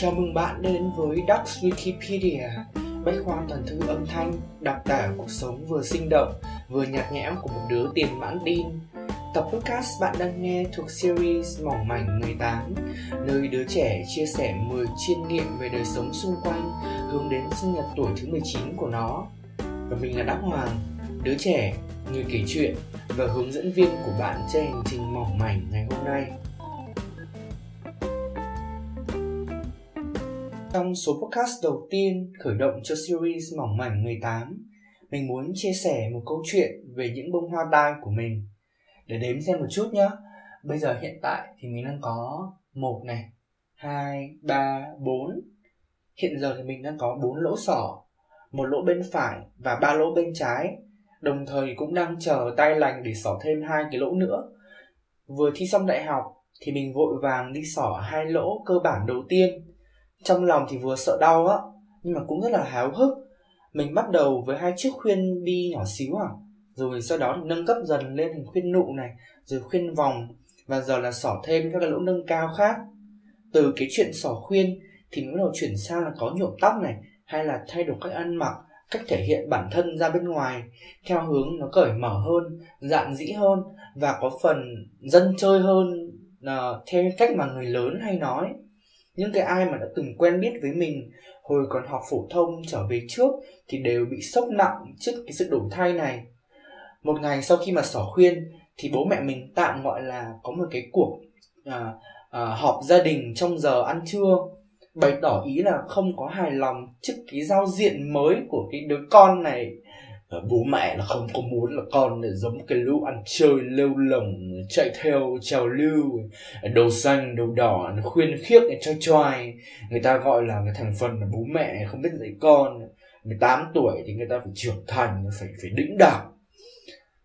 Chào mừng bạn đến với Ducks Wikipedia, bách khoa toàn thư âm thanh, đặc tả cuộc sống vừa sinh động, vừa nhạt nhẽo của một đứa tiền mãn tin. Tập podcast bạn đang nghe thuộc series Mỏng mảnh 18, nơi đứa trẻ chia sẻ 10 chiêm nghiệm về đời sống xung quanh, hướng đến sinh nhật tuổi thứ 19 của nó. Và mình là Đắc Hoàng, đứa trẻ, người kể chuyện và hướng dẫn viên của bạn trên hành trình mỏng mảnh ngày hôm nay. Trong số podcast đầu tiên khởi động cho series Mỏng mảnh 18, mình muốn chia sẻ một câu chuyện về những bông hoa tai của mình. Để đếm xem một chút nhé. Bây giờ hiện tại thì mình đang có một này, hai, ba, bốn. Hiện giờ thì mình đang có bốn lỗ sỏ, một lỗ bên phải và ba lỗ bên trái. Đồng thời cũng đang chờ tay lành để sỏ thêm hai cái lỗ nữa. Vừa thi xong đại học thì mình vội vàng đi sỏ hai lỗ cơ bản đầu tiên trong lòng thì vừa sợ đau á nhưng mà cũng rất là háo hức. Mình bắt đầu với hai chiếc khuyên bi nhỏ xíu à. Rồi sau đó thì nâng cấp dần lên thành khuyên nụ này rồi khuyên vòng và giờ là sỏ thêm các cái lỗ nâng cao khác. Từ cái chuyện sỏ khuyên thì mới bắt đầu chuyển sang là có nhuộm tóc này hay là thay đổi cách ăn mặc cách thể hiện bản thân ra bên ngoài theo hướng nó cởi mở hơn dạn dĩ hơn và có phần dân chơi hơn uh, theo cách mà người lớn hay nói những cái ai mà đã từng quen biết với mình hồi còn học phổ thông trở về trước thì đều bị sốc nặng trước cái sự đổi thay này. Một ngày sau khi mà xỏ khuyên thì bố mẹ mình tạm gọi là có một cái cuộc à, à, họp gia đình trong giờ ăn trưa bày tỏ ý là không có hài lòng trước cái giao diện mới của cái đứa con này. Ờ, bố mẹ là không có muốn là con giống cái lũ ăn chơi, lêu lồng, chạy theo, trào lưu đầu xanh đầu đỏ khuyên khiếc cho choai. Người ta gọi là cái thành phần là bố mẹ không biết dạy con. 18 tuổi thì người ta phải trưởng thành, phải phải đĩnh đạc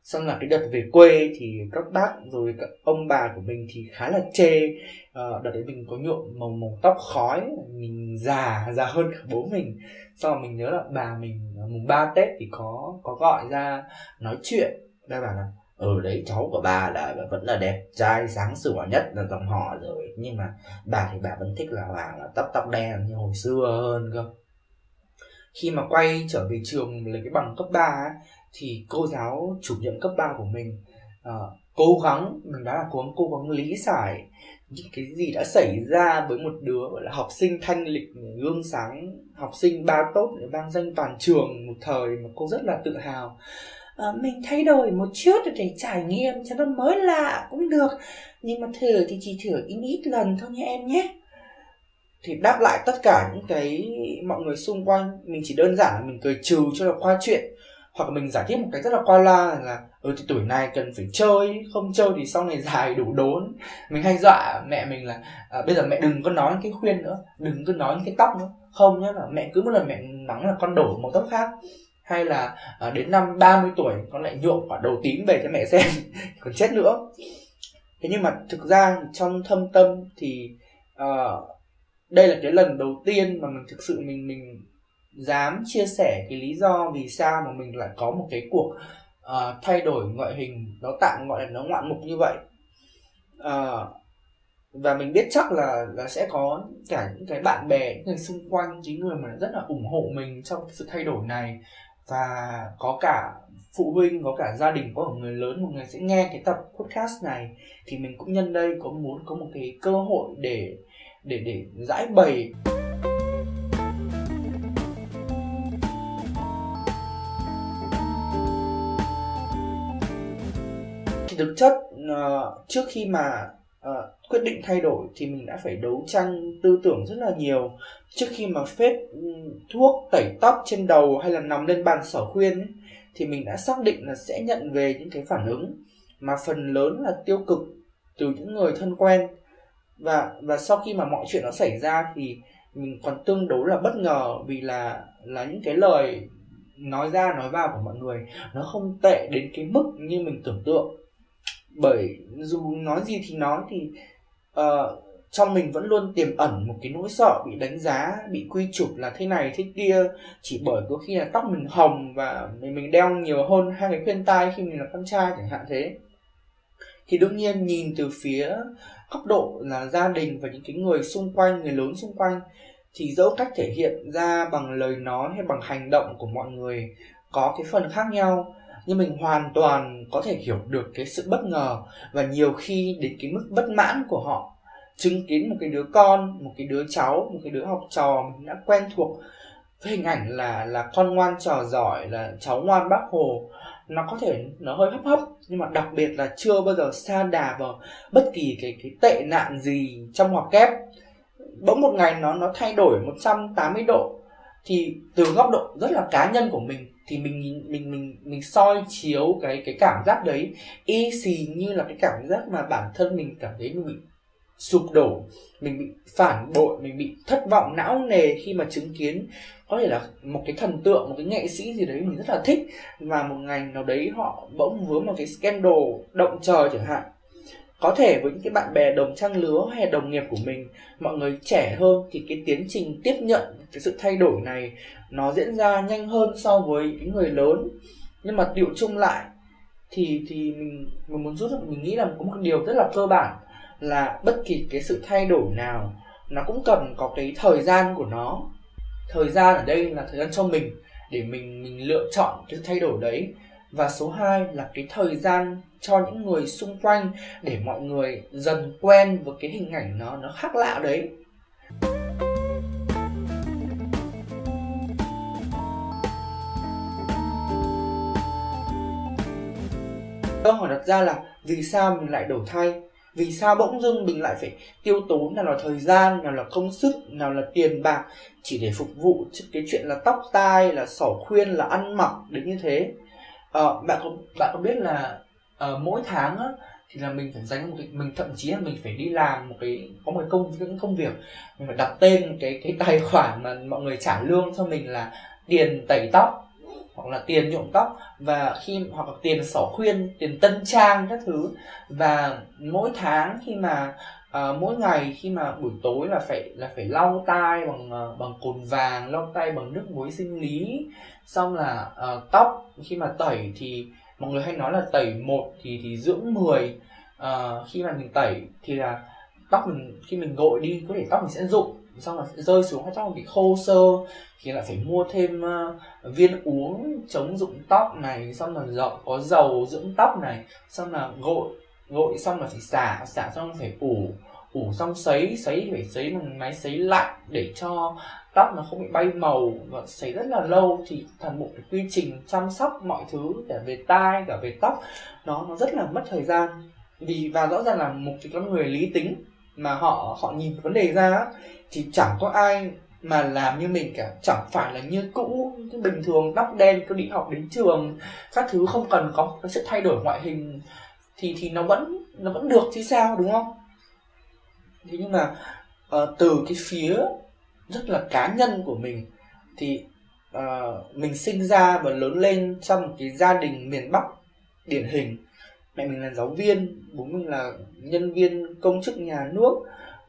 xong là cái đợt về quê thì các bác rồi các ông bà của mình thì khá là chê. Uh, đợt đấy mình có nhuộm màu màu tóc khói mình già già hơn cả bố mình. Sau mình nhớ là bà mình ờ, mùng 3 tết thì có có gọi ra nói chuyện. Bà bảo là ừ đấy cháu của bà là vẫn là đẹp trai sáng sủa nhất là dòng họ rồi. Nhưng mà bà thì bà vẫn thích là hoàng là tóc tóc đen như hồi xưa hơn cơ. Khi mà quay trở về trường lấy cái bằng cấp 3 ấy, thì cô giáo chủ nhiệm cấp 3 của mình uh, cố gắng mình đã là cố gắng cố gắng lý giải những cái gì đã xảy ra với một đứa gọi là học sinh thanh lịch gương sáng học sinh ba tốt để vang danh toàn trường một thời mà cô rất là tự hào. À, mình thay đổi một chút để trải nghiệm cho nó mới lạ cũng được nhưng mà thử thì chỉ thử ít ít lần thôi nha em nhé. Thì đáp lại tất cả những cái mọi người xung quanh mình chỉ đơn giản là mình cười trừ cho là qua chuyện hoặc mình giải thích một cách rất là qua la là ừ thì tuổi này cần phải chơi không chơi thì sau này dài đủ đốn. Mình hay dọa mẹ mình là à, bây giờ mẹ đừng có nói cái khuyên nữa đừng có nói cái tóc nữa. Không nhá là mẹ cứ một lần mẹ mắng là con đổ một tóc khác. Hay là à, đến năm 30 tuổi con lại nhuộm quả đầu tím về cho mẹ xem còn chết nữa. Thế nhưng mà thực ra trong thâm tâm thì uh, đây là cái lần đầu tiên mà mình thực sự mình mình dám chia sẻ cái lý do vì sao mà mình lại có một cái cuộc uh, thay đổi ngoại hình nó tạm gọi là nó ngoạn mục như vậy. Uh, và mình biết chắc là là sẽ có cả những cái bạn bè những người xung quanh những người mà rất là ủng hộ mình trong sự thay đổi này. Và có cả phụ huynh có cả gia đình có cả người lớn một người sẽ nghe cái tập podcast này. Thì mình cũng nhân đây có muốn có một cái cơ hội để để để giải bày thì thực chất uh, ờ, trước khi mà uh, quyết định thay đổi thì mình đã phải đấu tranh tư tưởng rất là nhiều. Trước khi mà phết thuốc tẩy tóc trên đầu hay là nằm lên bàn sở khuyên ấy, thì mình đã xác định là sẽ nhận về những cái phản ứng mà phần lớn là tiêu cực từ những người thân quen. Và và sau khi mà mọi chuyện nó xảy ra thì mình còn tương đối là bất ngờ vì là là những cái lời nói ra nói vào của mọi người nó không tệ đến cái mức như mình tưởng tượng bởi dù nói gì thì nói thì ờ, uh, trong mình vẫn luôn tiềm ẩn một cái nỗi sợ bị đánh giá bị quy chụp là thế này thế kia. Chỉ bởi có khi là tóc mình hồng và mình mình đeo nhiều hơn hai cái khuyên tai khi mình là con trai chẳng hạn thế. Thì đương nhiên nhìn từ phía góc độ là gia đình và những cái người xung quanh người lớn xung quanh thì dẫu cách thể hiện ra bằng lời nói hay bằng hành động của mọi người có cái phần khác nhau nhưng mình hoàn toàn có thể hiểu được cái sự bất ngờ và nhiều khi đến cái mức bất mãn của họ. Chứng kiến một cái đứa con, một cái đứa cháu, một cái đứa học trò mình đã quen thuộc với hình ảnh là là con ngoan trò giỏi, là cháu ngoan bác hồ, nó có thể, nó hơi hấp hấp, nhưng mà đặc biệt là chưa bao giờ xa đà vào bất kỳ cái cái tệ nạn gì trong hoặc kép. Bỗng một ngày nó nó thay đổi 180 độ thì từ góc độ rất là cá nhân của mình, thì mình mình mình mình soi chiếu cái cái cảm giác đấy, y xì như là cái cảm giác mà bản thân mình cảm thấy mình bị sụp đổ, mình bị phản bội, mình bị thất vọng, não nề khi mà chứng kiến. Có thể là một cái thần tượng, một cái nghệ sĩ gì đấy mình rất là thích, và một ngày nào đấy họ bỗng vướng một cái scandal động trời chẳng hạn có thể với những cái bạn bè đồng trang lứa hay đồng nghiệp của mình, mọi người trẻ hơn thì cái tiến trình tiếp nhận, cái sự thay đổi này nó diễn ra nhanh hơn so với những người lớn. Nhưng mà tiểu chung lại thì thì mình mình muốn rút ra mình nghĩ là có một điều rất là cơ bản là bất kỳ cái sự thay đổi nào nó cũng cần có cái thời gian của nó. Thời gian ở đây là thời gian cho mình để mình mình lựa chọn cái thay đổi đấy và số 2 là cái thời gian cho những người xung quanh để mọi người dần quen với cái hình ảnh nó nó khác lạ đấy. Câu hỏi đặt ra là vì sao mình lại đổi thay? Vì sao bỗng dưng mình lại phải tiêu tốn, nào là thời gian, nào là công sức, nào là tiền bạc chỉ để phục vụ cho cái chuyện là tóc tai, là sỏ khuyên, là ăn mặc đến như thế? Ờ, bạn có bạn có biết là uh, mỗi tháng á, thì là mình phải dành một cái mình thậm chí là mình phải đi làm một cái có một cái công những công việc. Mình phải đặt tên cái cái tài khoản mà mọi người trả lương cho mình là tiền tẩy tóc hoặc là tiền nhuộm tóc và khi hoặc là tiền xỏ khuyên tiền tân trang các thứ. Và mỗi tháng khi mà à, mỗi ngày khi mà buổi tối là phải là phải lau tay bằng uh, bằng cồn vàng lau tay bằng nước muối sinh lý xong là uh, tóc. Khi mà tẩy thì mọi người hay nói là tẩy một thì thì dưỡng 10 uh, khi mà mình tẩy thì là tóc mình khi mình gội đi có thể tóc mình sẽ rụng xong là sẽ rơi xuống hay tóc mình bị khô sơ. Thì lại phải mua thêm uh, viên uống chống rụng tóc này xong là dầu có dầu dưỡng tóc này xong là gội gội xong là phải xả xả xong phải ủ ủ xong sấy sấy phải sấy bằng máy sấy lạnh để cho tóc nó không bị bay màu. Và sấy rất là lâu thì toàn bộ cái quy trình chăm sóc mọi thứ, cả về tai, cả về tóc, nó nó rất là mất thời gian. Vì, và rõ ràng là một cái con người lý tính mà họ họ nhìn vấn đề ra thì chẳng có ai mà làm như mình cả. Chẳng phải là như cũ bình thường, tóc đen, cứ đi học đến trường, các thứ không cần có cái sự thay đổi ngoại hình thì thì nó vẫn nó vẫn được chứ sao đúng không? Thế nhưng mà uh, từ cái phía rất là cá nhân của mình thì uh, mình sinh ra và lớn lên trong một cái gia đình miền bắc điển hình. Mẹ mình là giáo viên bố mình là nhân viên công chức nhà nước.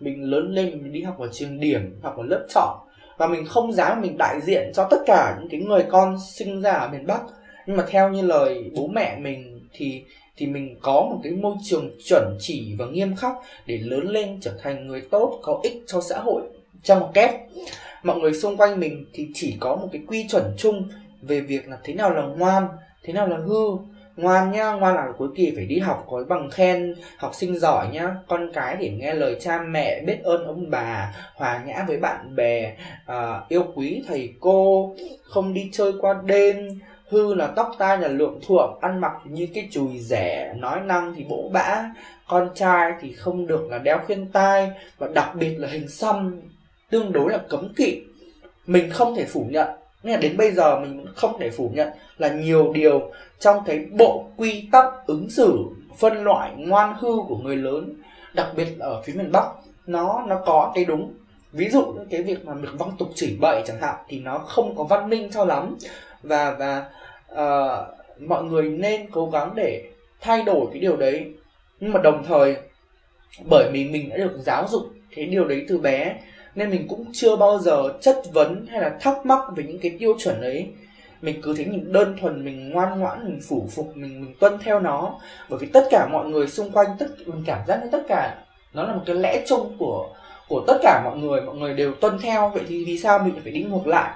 Mình lớn lên mình đi học ở trường điểm học ở lớp chọn và mình không dám mình đại diện cho tất cả những cái người con sinh ra ở miền bắc. Nhưng mà theo như lời bố mẹ mình thì thì mình có một cái môi trường chuẩn chỉ và nghiêm khắc để lớn lên trở thành người tốt có ích cho xã hội trong một kép. Mọi người xung quanh mình thì chỉ có một cái quy chuẩn chung về việc là thế nào là ngoan thế nào là hư. Ngoan nhá ngoan là cuối kỳ phải đi học có bằng khen học sinh giỏi nhá. Con cái thì nghe lời cha mẹ biết ơn ông bà hòa nhã với bạn bè uh, yêu quý thầy cô không đi chơi qua đêm hư là tóc tai là lượng thuộm ăn mặc như cái chùi rẻ, nói năng thì bỗ bã, con trai thì không được là đeo khuyên tai và đặc biệt là hình xăm tương đối là cấm kỵ. Mình không thể phủ nhận nên là đến bây giờ mình cũng không thể phủ nhận là nhiều điều trong cái bộ quy tắc ứng xử, phân loại, ngoan hư của người lớn, đặc biệt là ở phía miền bắc, nó nó có cái đúng. Ví dụ cái việc mà việc văng tục chỉ bậy chẳng hạn thì nó không có văn minh cho lắm. Và và uh, mọi người nên cố gắng để thay đổi cái điều đấy. Nhưng mà đồng thời bởi vì mình đã được giáo dục cái điều đấy từ bé nên mình cũng chưa bao giờ chất vấn hay là thắc mắc về những cái tiêu chuẩn ấy mình cứ thấy mình đơn thuần mình ngoan ngoãn mình phủ phục mình mình tuân theo nó. Bởi vì tất cả mọi người xung quanh tất mình cảm giác như tất cả nó là một cái lẽ chung của của tất cả mọi người. Mọi người đều tuân theo. Vậy thì vì sao mình phải đi ngược lại?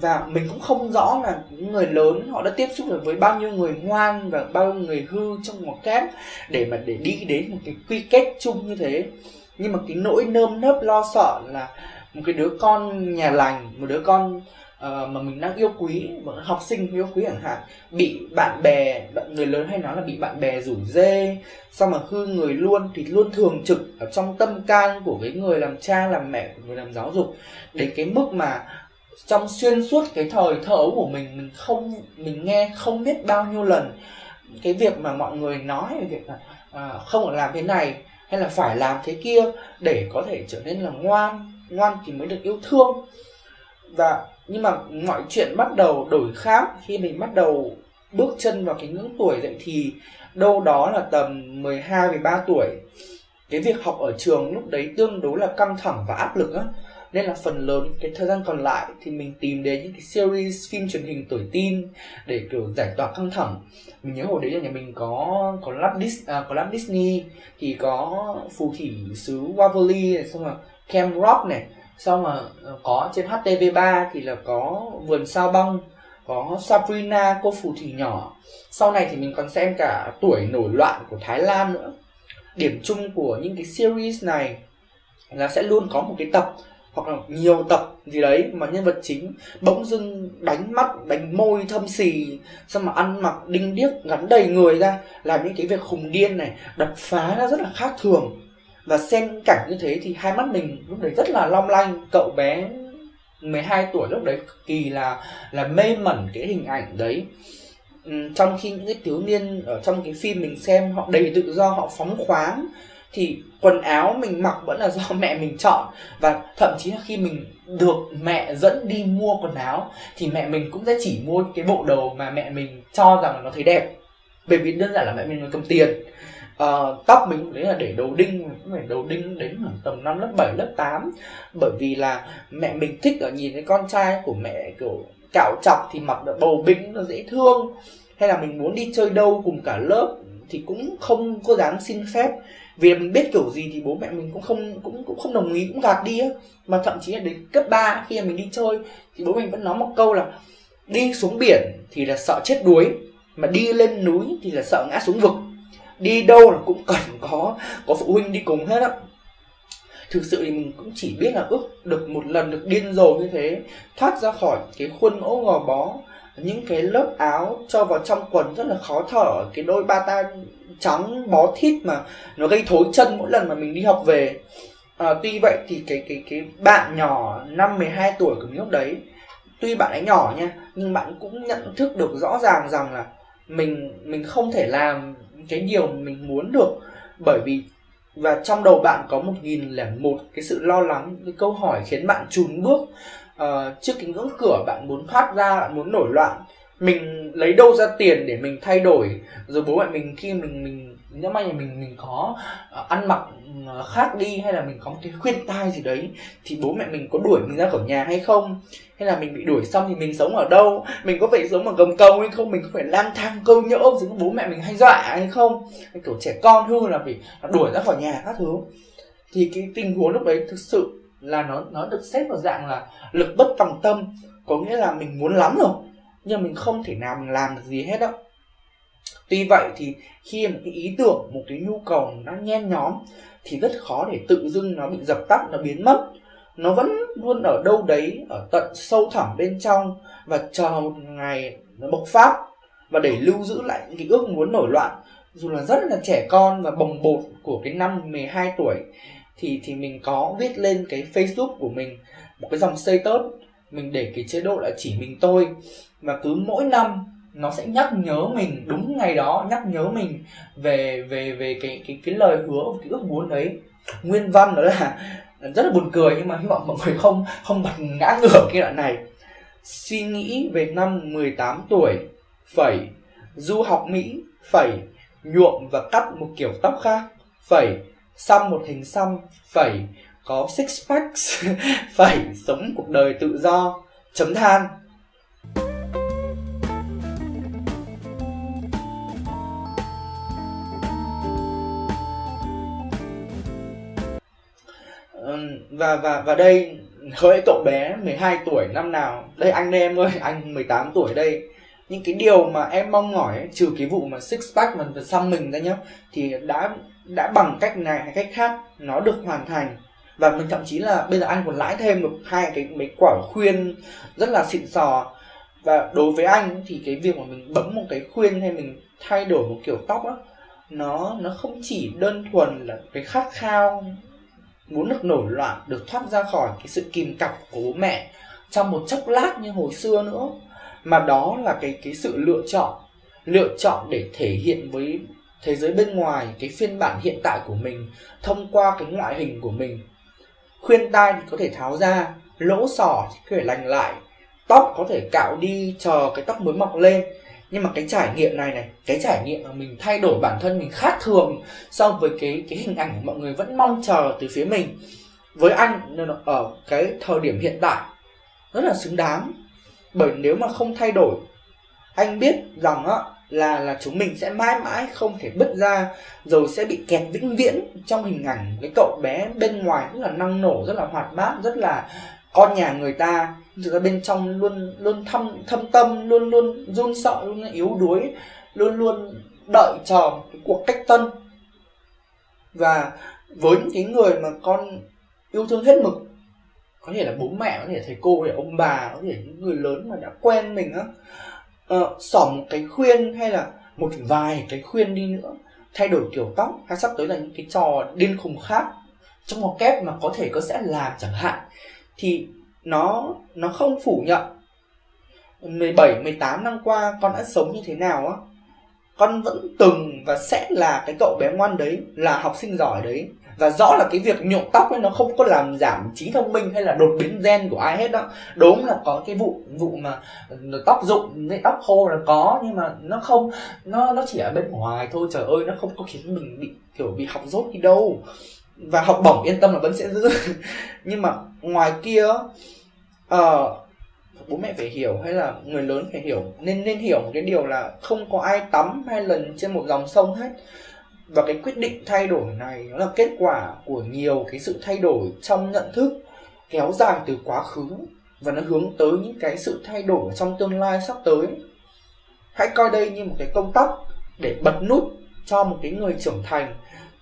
Và mình cũng không rõ là những người lớn họ đã tiếp xúc được với bao nhiêu người ngoan và bao nhiêu người hư trong một kép để mà để đi đến một cái quy kết chung như thế. Nhưng mà cái nỗi nơm nớp lo sợ là một cái đứa con nhà lành một đứa con uh, mà mình đang yêu quý một học sinh yêu quý chẳng hạn bị bạn bè người lớn hay nói là bị bạn bè rủ dê xong mà hư người luôn thì luôn thường trực ở trong tâm can của cái người làm cha làm mẹ của người làm giáo dục. Đến cái mức mà trong xuyên suốt cái thời thơ ấu của mình mình không mình nghe không biết bao nhiêu lần cái việc mà mọi người nói về việc là à, không làm thế này hay là phải làm thế kia để có thể trở nên là ngoan ngoan thì mới được yêu thương. Và nhưng mà mọi chuyện bắt đầu đổi khác. Khi mình bắt đầu bước chân vào cái ngưỡng tuổi dậy thì đâu đó là tầm 12 13 tuổi cái việc học ở trường lúc đấy tương đối là căng thẳng và áp lực á nên là phần lớn cái thời gian còn lại thì mình tìm đến những cái series phim truyền hình tuổi teen để kiểu giải tỏa căng thẳng. Mình nhớ hồi đấy là nhà mình có có lắp Dis, à, có lắp Disney thì có phù thủy xứ Waverly này xong rồi Camp Rock này xong mà ờ, có trên HTV3 thì là có vườn sao băng có Sabrina cô phù thủy nhỏ. Sau này thì mình còn xem cả tuổi nổi loạn của Thái Lan nữa. Điểm chung của những cái series này là sẽ luôn có một cái tập hoặc là nhiều tập gì đấy mà nhân vật chính bỗng dưng đánh mắt, đánh môi thâm xì, xong mà ăn mặc đinh điếc, gắn đầy người ra, làm những cái việc khùng điên này, đập phá nó rất là khác thường. Và xem cảnh như thế thì hai mắt mình lúc đấy rất là long lanh. Cậu bé 12 tuổi lúc đấy cực kỳ là là mê mẩn cái hình ảnh đấy. Ừ, trong khi những cái thiếu niên ở trong cái phim mình xem, họ đầy tự do, họ phóng khoáng thì quần áo mình mặc vẫn là do mẹ mình chọn. Và thậm chí là khi mình được mẹ dẫn đi mua quần áo thì mẹ mình cũng sẽ chỉ mua cái bộ đồ mà mẹ mình cho rằng nó thấy đẹp. Bởi vì đơn giản là mẹ mình cầm tiền. Uh, tóc mình đấy là để đầu đinh cũng phải đầu đinh đến khoảng tầm năm lớp 7, lớp 8 bởi vì là mẹ mình thích ở nhìn cái con trai của mẹ kiểu cạo chọc thì mặc được bầu bĩnh nó dễ thương. Hay là mình muốn đi chơi đâu cùng cả lớp thì cũng không có dám xin phép vì mình biết kiểu gì thì bố mẹ mình cũng không, cũng cũng không đồng ý, cũng gạt đi á. Mà thậm chí là đến cấp 3 khi mà mình đi chơi, thì bố mình vẫn nói một câu là, đi xuống biển thì là sợ chết đuối, mà đi lên núi thì là sợ ngã xuống vực. Đi đâu là cũng cần có có phụ huynh đi cùng hết á. Thực sự thì mình cũng chỉ biết là, ước, được một lần được điên rồ như thế, thoát ra khỏi cái khuôn mẫu gò bó những cái lớp áo cho vào trong quần rất là khó thở. Cái đôi ba ta trắng bó thít mà nó gây thối chân mỗi lần mà mình đi học về. À, tuy vậy thì cái cái cái bạn nhỏ năm 12 tuổi của mình lúc đấy tuy bạn ấy nhỏ nha nhưng bạn cũng nhận thức được rõ ràng rằng là mình mình không thể làm cái điều mình muốn được. Bởi vì và trong đầu bạn có một nghìn lẻ một cái sự lo lắng cái câu hỏi khiến bạn chùn bước uh, trước cái ngưỡng cửa bạn muốn thoát ra bạn muốn nổi loạn mình lấy đâu ra tiền để mình thay đổi? Rồi bố mẹ mình khi mình mình nếu may mình mình có uh, ăn mặc ờ, khác đi hay là mình có một cái khuyên tai gì đấy thì bố mẹ mình có đuổi mình ra khỏi nhà hay không? Hay là mình bị đuổi xong thì mình sống ở đâu? Mình có phải sống ở gầm cầu hay không? Mình có phải lang thang câu nhỡ giống bố mẹ mình hay dọa hay không? Cái kiểu trẻ con hư là bị đuổi ra khỏi nhà các thứ. Thì cái tình huống lúc đấy thực sự là nó nó được xếp vào dạng là lực bất tòng tâm, có nghĩa là mình muốn lắm rồi, nhưng mình không thể nào mình làm được gì hết đó tuy vậy thì khi một cái ý tưởng, một cái nhu cầu nó nhen nhóm thì rất khó để tự dưng nó bị dập tắt, nó biến mất. Nó vẫn luôn ở đâu đấy, ở tận sâu thẳm bên trong và chờ một ngày nó bộc phát và để lưu giữ lại những cái ước muốn nổi loạn. Dù là rất là trẻ con và bồng bột của cái năm 12 tuổi thì thì mình có viết lên cái Facebook của mình một cái dòng status. Mình để cái chế độ là chỉ mình tôi. Và cứ mỗi năm nó sẽ nhắc nhớ mình, đúng ngày đó nhắc nhớ mình về về về cái cái cái lời hứa, cái ước muốn đấy. Nguyên văn đó là rất là buồn cười nhưng mà hy vọng mọi người không không bật ngã ngửa cái đoạn này. Suy nghĩ về năm 18 tuổi, phẩy, du học Mỹ, phẩy, nhuộm và cắt một kiểu tóc khác, phẩy xăm một hình xăm phẩy có six packs phẩy sống cuộc đời tự do. Chấm than. Và và và đây hỡi cậu bé 12 tuổi năm nào? Đây anh đây em ơi anh 18 tuổi đây. Những cái điều mà em mong mỏi ấy, trừ cái vụ mà six pack mà xăm mình ra nhá thì đã đã bằng cách này hay cách khác, nó được hoàn thành. Và mình thậm chí là bây giờ anh còn lãi thêm được hai cái, mấy quả khuyên rất là xịn sò. Và đối với anh thì cái việc mà mình bấm một cái khuyên hay mình thay đổi một kiểu tóc á, nó nó không chỉ đơn thuần là cái khát khao muốn được nổi loạn, được thoát ra khỏi cái sự kìm cặp của bố mẹ trong một chốc lát như hồi xưa nữa, mà đó là cái cái sự lựa chọn lựa chọn để thể hiện với thế giới bên ngoài, cái phiên bản hiện tại của mình, thông qua cái ngoại hình của mình. Khuyên tai thì có thể tháo ra, lỗ sỏ thì có thể lành lại, tóc có thể cạo đi chờ cái tóc mới mọc lên. Nhưng mà cái trải nghiệm này này, cái trải nghiệm mà mình thay đổi bản thân mình khác thường so với cái cái hình ảnh mọi người vẫn mong chờ từ phía mình. Với anh ở cái thời điểm hiện tại, rất là xứng đáng. Bởi nếu mà không thay đổi, anh biết rằng á là là chúng mình sẽ mãi mãi không thể bứt ra, rồi sẽ bị kẹt vĩnh viễn trong hình ảnh cái cậu bé bên ngoài rất là năng nổ, rất là hoạt bát, rất là con nhà người ta. Thực ra bên trong luôn luôn thâm thâm tâm, luôn luôn run sợ, luôn yếu đuối, luôn luôn đợi chờ cái cuộc cách tân. Và với những cái người mà con yêu thương hết mực, có thể là bố mẹ, có thể là thầy cô, có thể ông bà, có thể những người lớn mà đã quen mình á Ờ, uh, xỏ một cái khuyên hay là một vài cái khuyên đi nữa. Thay đổi kiểu tóc hay sắp tới là những cái trò điên khùng khác trong một kép mà có thể có sẽ làm chẳng hạn thì nó nó không phủ nhận. 17 18 năm qua con đã sống như thế nào á? Con vẫn từng và sẽ là cái cậu bé ngoan đấy là học sinh giỏi đấy và rõ là cái việc nhuộm tóc ấy nó không có làm giảm trí thông minh hay là đột biến gen của ai hết đó. Đúng là có cái vụ vụ mà ờ, tóc rụng hay tóc khô là có nhưng mà nó không nó nó chỉ ở bên ngoài thôi. Trời ơi nó không có khiến mình bị kiểu bị học dốt đi đâu. Và học bổng yên tâm là vẫn sẽ giữ. Nhưng mà ngoài kia uh, bố mẹ phải hiểu hay là người lớn phải hiểu. Nên nên hiểu một cái điều là không có ai tắm hai lần trên một dòng sông hết và cái quyết định thay đổi này nó là kết quả của nhiều cái sự thay đổi trong nhận thức, kéo dài từ quá khứ và nó hướng tới những cái sự thay đổi trong tương lai sắp tới. Hãy coi đây như một cái công tắc để bật nút cho một cái người trưởng thành.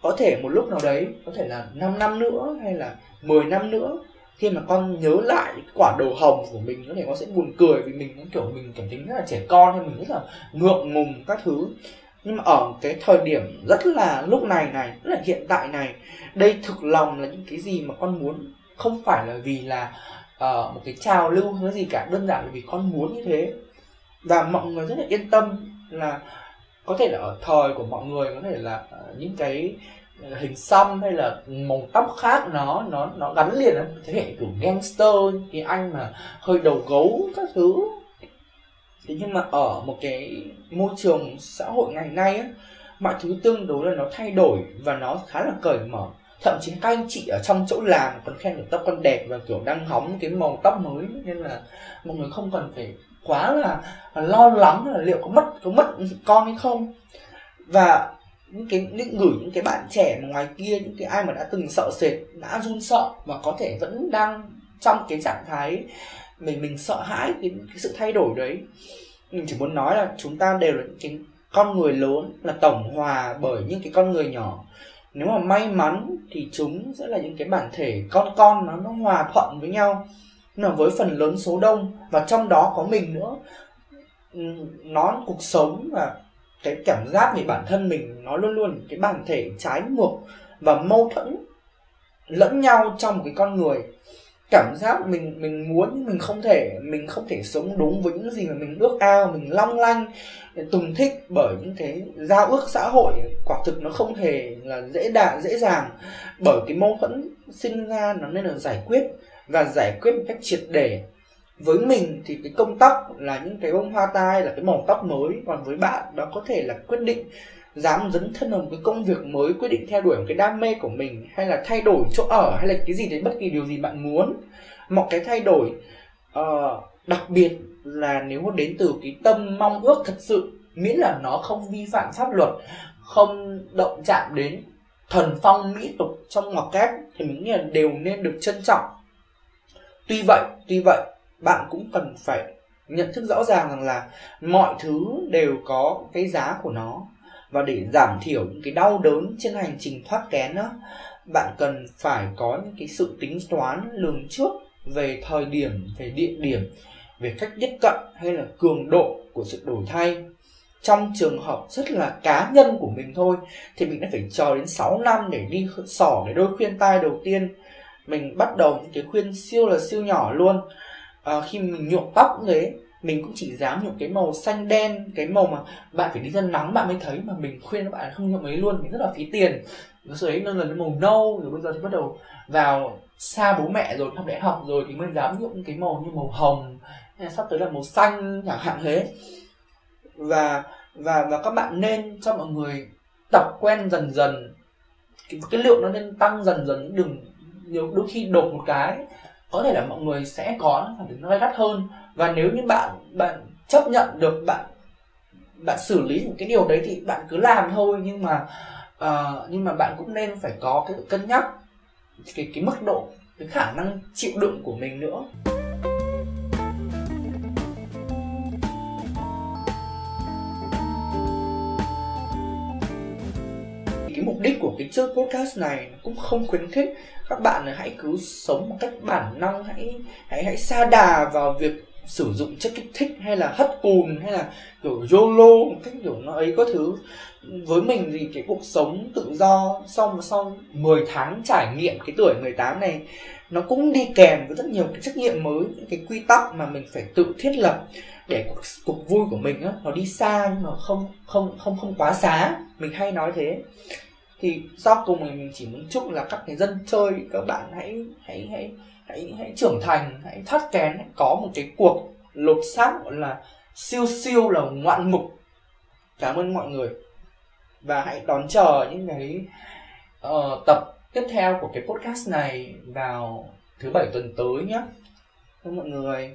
Có thể một lúc nào đấy, có thể là 5 năm nữa hay là 10 năm nữa, khi mà con nhớ lại quả đầu hồng của mình, có thể con sẽ buồn cười vì mình cũng kiểu mình cảm thấy rất là trẻ con, hay mình rất là ngượng ngùng các thứ nhưng mà ở cái thời điểm rất là lúc này này rất là hiện tại này đây thực lòng là những cái gì mà con muốn? Không phải là vì là uh, một cái trào lưu hay gì cả đơn giản là vì con muốn như thế. Và mọi người rất là yên tâm là có thể là ở thời của mọi người có thể là uh, những cái hình xăm hay là màu tóc khác nó nó nó gắn liền với thế hệ kiểu gangster cái anh mà hơi đầu gấu các thứ thế nhưng mà ở một cái môi trường xã hội ngày nay á, mọi thứ tương đối là nó thay đổi và nó khá là cởi mở. Thậm chí các anh chị ở trong chỗ làm còn khen được tóc con đẹp và kiểu đang hóng cái màu tóc mới. Nên là mọi người không cần phải quá là lo lắng là liệu có mất có mất con hay không. Và những cái, những gửi những cái bạn trẻ mà ngoài kia, những cái ai mà đã từng sợ sệt, đã run sợ và có thể vẫn đang trong cái trạng thái mình mình sợ hãi cái, cái sự thay đổi đấy. Mình chỉ muốn nói là chúng ta đều là những cái con người lớn là tổng hòa bởi những cái con người nhỏ. Nếu mà may mắn thì chúng sẽ là những cái bản thể con con nó nó hòa thuận với nhau. Nhưng mà với phần lớn số đông và trong đó có mình nữa nó cuộc sống và cái cảm giác về bản thân mình nó luôn luôn cái bản thể trái ngược và mâu thuẫn lẫn nhau trong một cái con người cảm giác mình mình muốn nhưng mình không thể, mình không thể sống đúng với những gì mà mình ước ao, mình long lanh, tùng thích bởi những cái giao ước xã hội. Quả thực nó không hề là dễ đạt dễ dàng bởi cái mâu thuẫn sinh ra nó nên là giải quyết và giải quyết một cách triệt để. Với mình thì cái công tóc là những cái bông hoa tai là cái màu tóc mới, còn với bạn đó có thể là quyết định dám dấn thân vào một cái công việc mới quyết định theo đuổi một cái đam mê của mình hay là thay đổi chỗ ở hay là cái gì đấy bất kỳ điều gì bạn muốn một cái thay đổi uh, đặc biệt là nếu mà đến từ cái tâm mong ước thật sự miễn là nó không vi phạm pháp luật không động chạm đến thần phong mỹ tục trong ngoặc kép thì mình nghĩ là đều nên được trân trọng. Tuy vậy tuy vậy bạn cũng cần phải nhận thức rõ ràng rằng là mọi thứ đều có cái giá của nó và để giảm thiểu những cái đau đớn trên hành trình thoát kén đó bạn cần phải có những cái sự tính toán lường trước về thời điểm về địa điểm về cách tiếp cận hay là cường độ của sự đổi thay. Trong trường hợp rất là cá nhân của mình thôi thì mình đã phải chờ đến 6 năm để đi sỏ cái đôi khuyên tai đầu tiên. Mình bắt đầu những cái khuyên siêu là siêu nhỏ luôn. À, khi mình nhuộm tóc cũng thế mình cũng chỉ dám nhuộm cái màu xanh đen cái màu mà bạn phải đi ra nắng bạn mới thấy mà mình khuyên các bạn không nhuộm ấy luôn mình rất là phí tiền. Rồi đấy nó là cái màu nâu rồi bây giờ thì bắt đầu vào xa bố mẹ rồi học đại học rồi thì mới dám nhuộm cái màu như màu hồng hay sắp tới là màu xanh chẳng hạn thế. Và và và các bạn nên cho mọi người tập quen dần dần. Cái, cái lượng nó nên tăng dần dần đừng nhiều đôi khi đột một cái có thể là mọi người sẽ có phản ứng nó gắt hơn. Và nếu như bạn bạn chấp nhận được bạn bạn xử lý những cái điều đấy thì bạn cứ làm thôi. Nhưng mà uh, nhưng mà bạn cũng nên phải có cái cân nhắc cái cái mức độ cái khả năng chịu đựng của mình nữa. Đích của cái chương podcast này cũng không khuyến khích. Các bạn hãy cứ sống một cách bản năng hãy hãy hãy xa đà vào việc sử dụng chất kích thích hay là hất cùn hay là kiểu yolo một cách kiểu nó ấy có thứ. Với mình thì cái cuộc sống tự do sau sau 10 tháng trải nghiệm cái tuổi 18 này nó cũng đi kèm với rất nhiều cái trách nhiệm mới những cái quy tắc mà mình phải tự thiết lập để cuộc, cuộc vui của mình á nó đi xa nhưng mà không không không không quá xá. Mình hay nói thế thì sau cùng thì mình chỉ muốn chúc là các cái dân chơi các bạn hãy hãy hãy hãy hãy trưởng thành hãy thoát kén hãy có một cái cuộc lột xác gọi là siêu siêu là ngoạn mục cảm ơn mọi người và hãy đón chờ những cái uh, tập tiếp theo của cái podcast này vào thứ bảy tuần tới nhé. Cảm ơn mọi người.